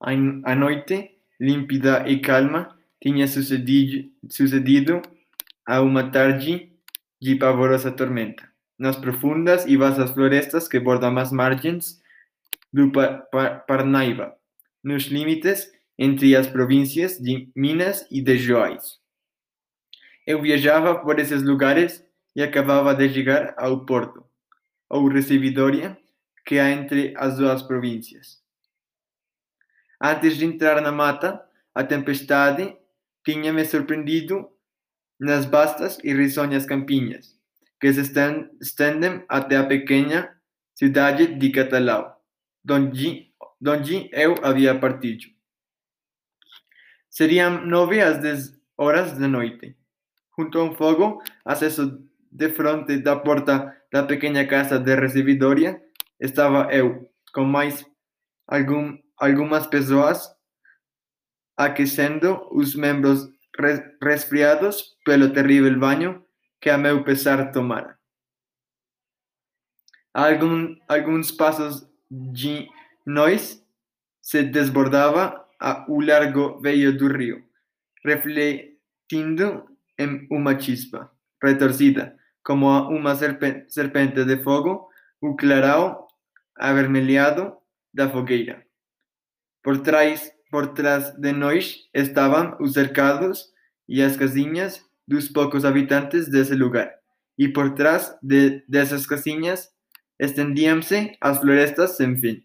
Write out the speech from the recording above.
A noite, límpida e calma, tinha sucedido a uma tarde de pavorosa tormenta. Nas profundas e vastas florestas que bordam as margens do Parnaíba, nos limites entre as províncias de Minas e de Goiás. Eu viajava por esses lugares e acabava de chegar ao porto, ou recebidória, que há entre as duas províncias. Antes de entrar na mata, a tempestade tinha-me surpreendido nas vastas e risonhas campinhas, que se estendem até a pequena cidade de Catalão, donde, donde eu havia partido. Seriam nove às dez horas da noite. Junto a um fogo, acesso de frente da porta da pequena casa de recebidoria, estava eu, com mais algum, algumas pessoas, aquecendo os membros resfriados pelo terrível banho que a meu pesar tomara. Algum, alguns passos de nós se desbordava o largo veio do rio, refletindo em uma chispa retorcida, como uma serpente de fogo, o clarão avermelhado da fogueira. Por trás, por trás de nós estavam os cercados e as casinhas dos poucos habitantes desse lugar, e por trás de, dessas casinhas estendiam-se as florestas sem fim.